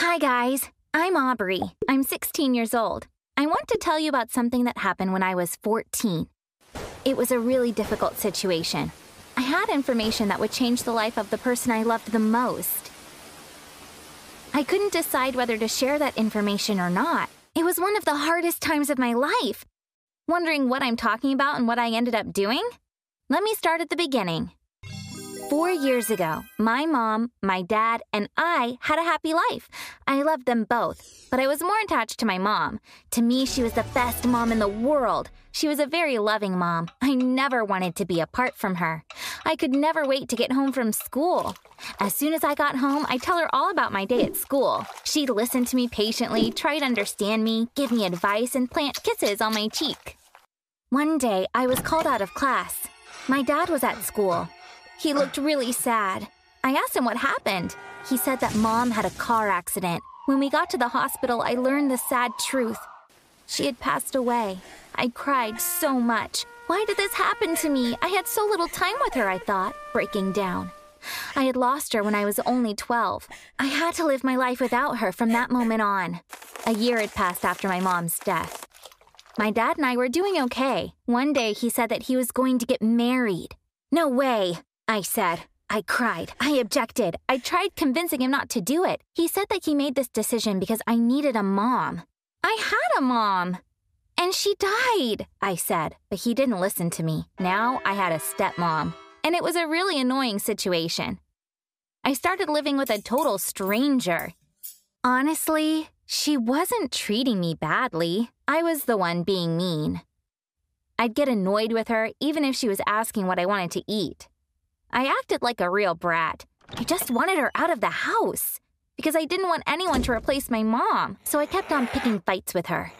Hi, guys. I'm Aubrey. I'm 16 years old. I want to tell you about something that happened when I was 14. It was a really difficult situation. I had information that would change the life of the person I loved the most. I couldn't decide whether to share that information or not. It was one of the hardest times of my life. Wondering what I'm talking about and what I ended up doing? Let me start at the beginning. Four years ago, my mom, my dad, and I had a happy life. I loved them both, but I was more attached to my mom. To me, she was the best mom in the world. She was a very loving mom. I never wanted to be apart from her. I could never wait to get home from school. As soon as I got home, I'd tell her all about my day at school. She'd listen to me patiently, try to understand me, give me advice, and plant kisses on my cheek. One day, I was called out of class. My dad was at school. He looked really sad. I asked him what happened. He said that mom had a car accident. When we got to the hospital, I learned the sad truth. She had passed away. I cried so much. Why did this happen to me? I had so little time with her, I thought, breaking down. I had lost her when I was only 12. I had to live my life without her from that moment on. A year had passed after my mom's death. My dad and I were doing okay. One day he said that he was going to get married. No way, I said. I cried. I objected. I tried convincing him not to do it. He said that he made this decision because I needed a mom. I had a mom. And she died, I said, but he didn't listen to me. Now I had a stepmom, and it was a really annoying situation. I started living with a total stranger. Honestly, she wasn't treating me badly. I was the one being mean. I'd get annoyed with her even if she was asking what I wanted to eat. I acted like a real brat. I just wanted her out of the house because I didn't want anyone to replace my mom, so I kept on picking fights with her.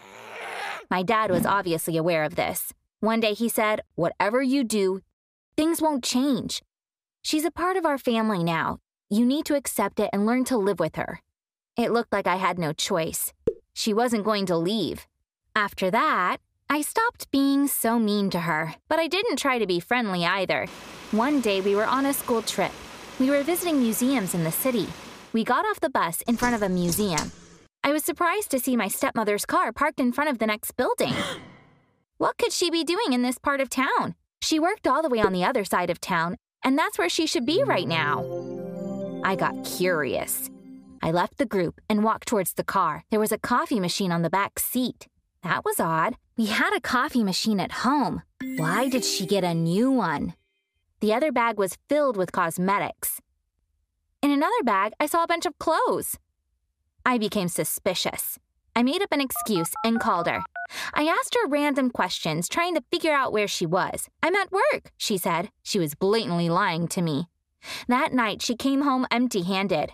My dad was obviously aware of this. One day he said, Whatever you do, things won't change. She's a part of our family now. You need to accept it and learn to live with her. It looked like I had no choice. She wasn't going to leave. After that, I stopped being so mean to her, but I didn't try to be friendly either. One day we were on a school trip. We were visiting museums in the city. We got off the bus in front of a museum. I was surprised to see my stepmother's car parked in front of the next building. what could she be doing in this part of town? She worked all the way on the other side of town, and that's where she should be right now. I got curious. I left the group and walked towards the car. There was a coffee machine on the back seat. That was odd. We had a coffee machine at home. Why did she get a new one? The other bag was filled with cosmetics. In another bag, I saw a bunch of clothes. I became suspicious. I made up an excuse and called her. I asked her random questions, trying to figure out where she was. I'm at work, she said. She was blatantly lying to me. That night, she came home empty handed.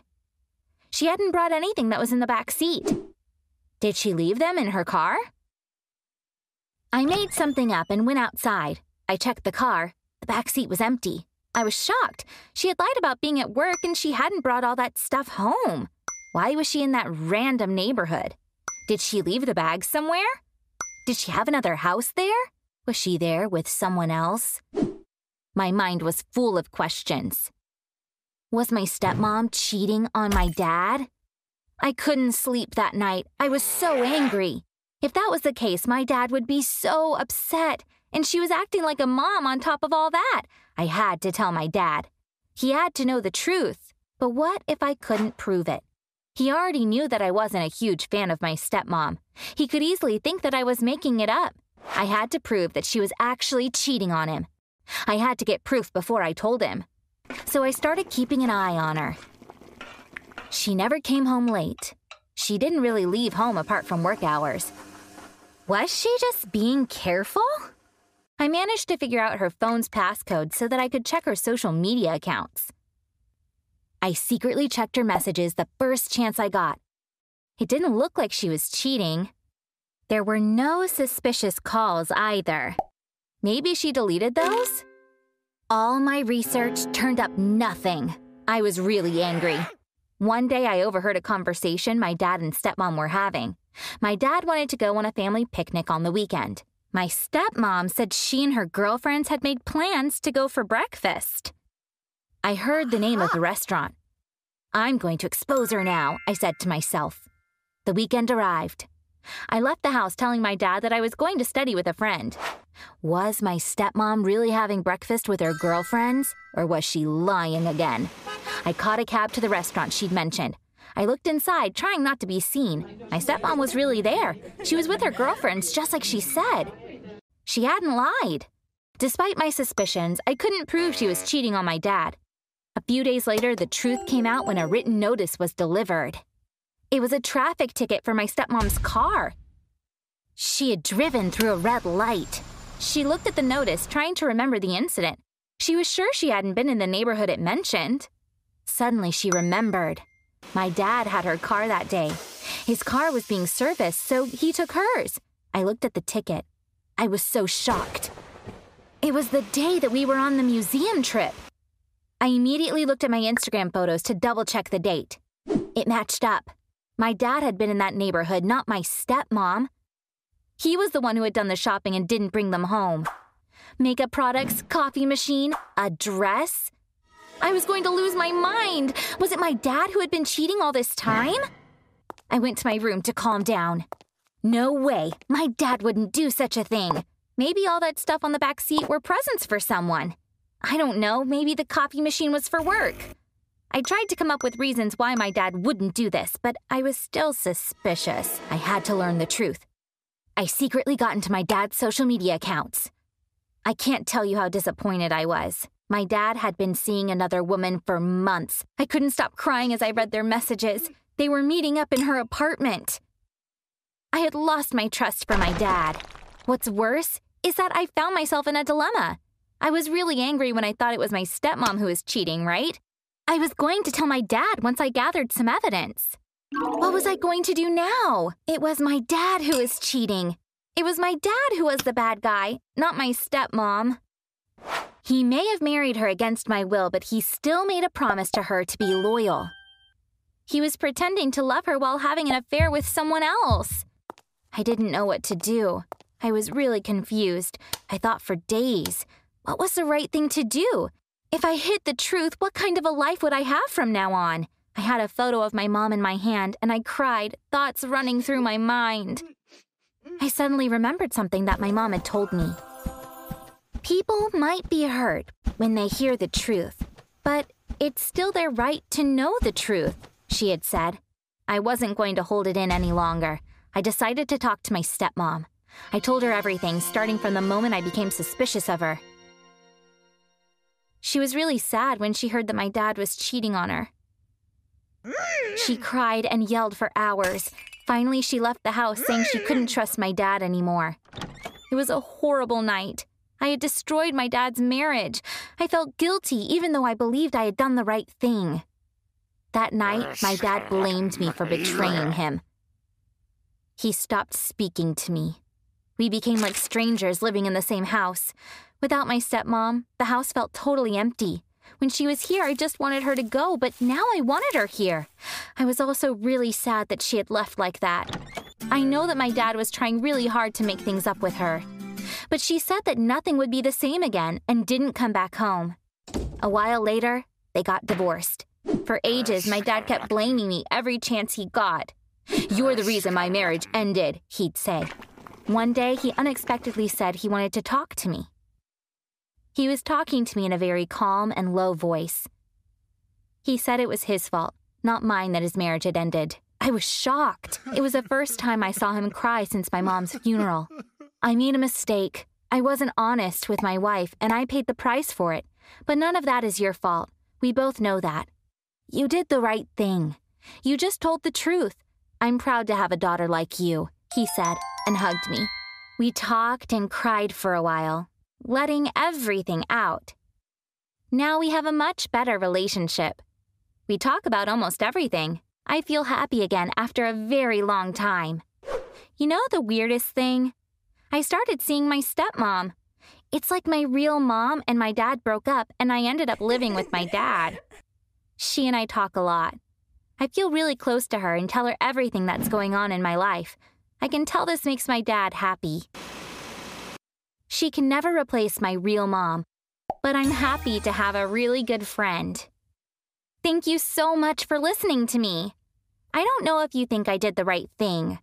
She hadn't brought anything that was in the back seat. Did she leave them in her car? I made something up and went outside. I checked the car. The back seat was empty. I was shocked. She had lied about being at work and she hadn't brought all that stuff home. Why was she in that random neighborhood? Did she leave the bag somewhere? Did she have another house there? Was she there with someone else? My mind was full of questions. Was my stepmom cheating on my dad? I couldn't sleep that night. I was so angry. If that was the case, my dad would be so upset. And she was acting like a mom on top of all that. I had to tell my dad. He had to know the truth. But what if I couldn't prove it? He already knew that I wasn't a huge fan of my stepmom. He could easily think that I was making it up. I had to prove that she was actually cheating on him. I had to get proof before I told him. So I started keeping an eye on her. She never came home late. She didn't really leave home apart from work hours. Was she just being careful? I managed to figure out her phone's passcode so that I could check her social media accounts. I secretly checked her messages the first chance I got. It didn't look like she was cheating. There were no suspicious calls either. Maybe she deleted those? All my research turned up nothing. I was really angry. One day I overheard a conversation my dad and stepmom were having. My dad wanted to go on a family picnic on the weekend. My stepmom said she and her girlfriends had made plans to go for breakfast. I heard the name of the restaurant. I'm going to expose her now, I said to myself. The weekend arrived. I left the house telling my dad that I was going to study with a friend. Was my stepmom really having breakfast with her girlfriends, or was she lying again? I caught a cab to the restaurant she'd mentioned. I looked inside, trying not to be seen. My stepmom was really there. She was with her girlfriends, just like she said. She hadn't lied. Despite my suspicions, I couldn't prove she was cheating on my dad. A few days later, the truth came out when a written notice was delivered. It was a traffic ticket for my stepmom's car. She had driven through a red light. She looked at the notice, trying to remember the incident. She was sure she hadn't been in the neighborhood it mentioned. Suddenly, she remembered. My dad had her car that day. His car was being serviced, so he took hers. I looked at the ticket. I was so shocked. It was the day that we were on the museum trip. I immediately looked at my Instagram photos to double check the date. It matched up. My dad had been in that neighborhood, not my stepmom. He was the one who had done the shopping and didn't bring them home. Makeup products, coffee machine, a dress. I was going to lose my mind. Was it my dad who had been cheating all this time? I went to my room to calm down. No way, my dad wouldn't do such a thing. Maybe all that stuff on the back seat were presents for someone. I don't know, maybe the copy machine was for work. I tried to come up with reasons why my dad wouldn't do this, but I was still suspicious. I had to learn the truth. I secretly got into my dad's social media accounts. I can't tell you how disappointed I was. My dad had been seeing another woman for months. I couldn't stop crying as I read their messages. They were meeting up in her apartment. I had lost my trust for my dad. What's worse is that I found myself in a dilemma. I was really angry when I thought it was my stepmom who was cheating, right? I was going to tell my dad once I gathered some evidence. What was I going to do now? It was my dad who was cheating. It was my dad who was the bad guy, not my stepmom. He may have married her against my will, but he still made a promise to her to be loyal. He was pretending to love her while having an affair with someone else. I didn't know what to do. I was really confused. I thought for days. What was the right thing to do? If I hid the truth, what kind of a life would I have from now on? I had a photo of my mom in my hand and I cried, thoughts running through my mind. I suddenly remembered something that my mom had told me. People might be hurt when they hear the truth, but it's still their right to know the truth, she had said. I wasn't going to hold it in any longer. I decided to talk to my stepmom. I told her everything, starting from the moment I became suspicious of her. She was really sad when she heard that my dad was cheating on her. She cried and yelled for hours. Finally, she left the house saying she couldn't trust my dad anymore. It was a horrible night. I had destroyed my dad's marriage. I felt guilty even though I believed I had done the right thing. That night, my dad blamed me for betraying him. He stopped speaking to me. We became like strangers living in the same house. Without my stepmom, the house felt totally empty. When she was here, I just wanted her to go, but now I wanted her here. I was also really sad that she had left like that. I know that my dad was trying really hard to make things up with her. But she said that nothing would be the same again and didn't come back home. A while later, they got divorced. For ages, my dad kept blaming me every chance he got. You're the reason my marriage ended, he'd say. One day, he unexpectedly said he wanted to talk to me. He was talking to me in a very calm and low voice. He said it was his fault, not mine that his marriage had ended. I was shocked. It was the first time I saw him cry since my mom's funeral. I made a mistake. I wasn't honest with my wife, and I paid the price for it. But none of that is your fault. We both know that. You did the right thing. You just told the truth. I'm proud to have a daughter like you, he said, and hugged me. We talked and cried for a while letting everything out. Now we have a much better relationship. We talk about almost everything. I feel happy again after a very long time. You know the weirdest thing? I started seeing my stepmom. It's like my real mom and my dad broke up, and I ended up living with my dad. She and I talk a lot. I feel really close to her and tell her everything that's going on in my life. I can tell this makes my dad happy. She can never replace my real mom, but I'm happy to have a really good friend. Thank you so much for listening to me. I don't know if you think I did the right thing,